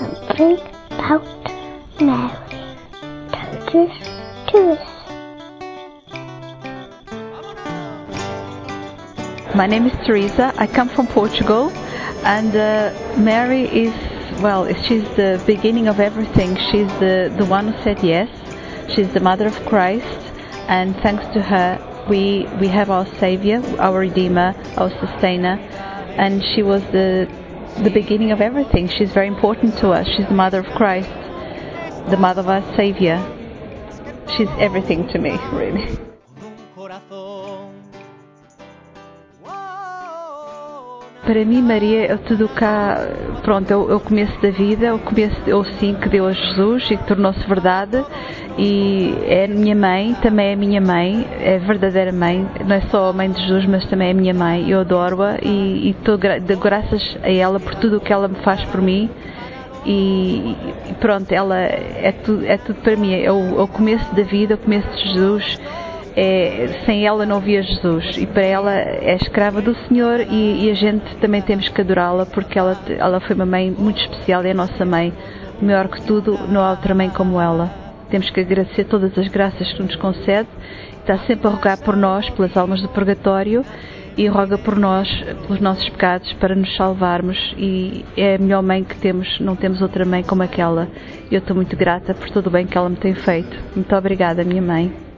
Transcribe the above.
something about Mary. My name is Teresa. I come from Portugal, and uh, Mary is well. She's the beginning of everything. She's the the one who said yes. She's the mother of Christ, and thanks to her, we we have our Savior, our Redeemer, our Sustainer, and she was the the beginning of everything. She's very important to us. She's the mother of Christ, the mother of our Savior. She's everything to me, really. Para mim, Maria é tudo cá, pronto, é o, é o começo da vida, é o começo, é o sim que deu a Jesus e que tornou-se verdade. E é minha mãe, também é minha mãe, é verdadeira mãe, não é só a mãe de Jesus, mas também é minha mãe. Eu adoro-a e estou graças a ela por tudo o que ela me faz por mim. E, e pronto, ela é tudo, é tudo para mim, é o, é o começo da vida, é o começo de Jesus é, sem ela não havia Jesus e para ela é escrava do Senhor e, e a gente também temos que adorá-la porque ela, ela foi uma mãe muito especial, é a nossa mãe, maior que tudo, não há outra mãe como ela. Temos que agradecer todas as graças que nos concede, está sempre a rogar por nós, pelas almas do purgatório e roga por nós, pelos nossos pecados, para nos salvarmos e é a melhor mãe que temos, não temos outra mãe como aquela. Eu estou muito grata por tudo o bem que ela me tem feito. Muito obrigada, minha mãe.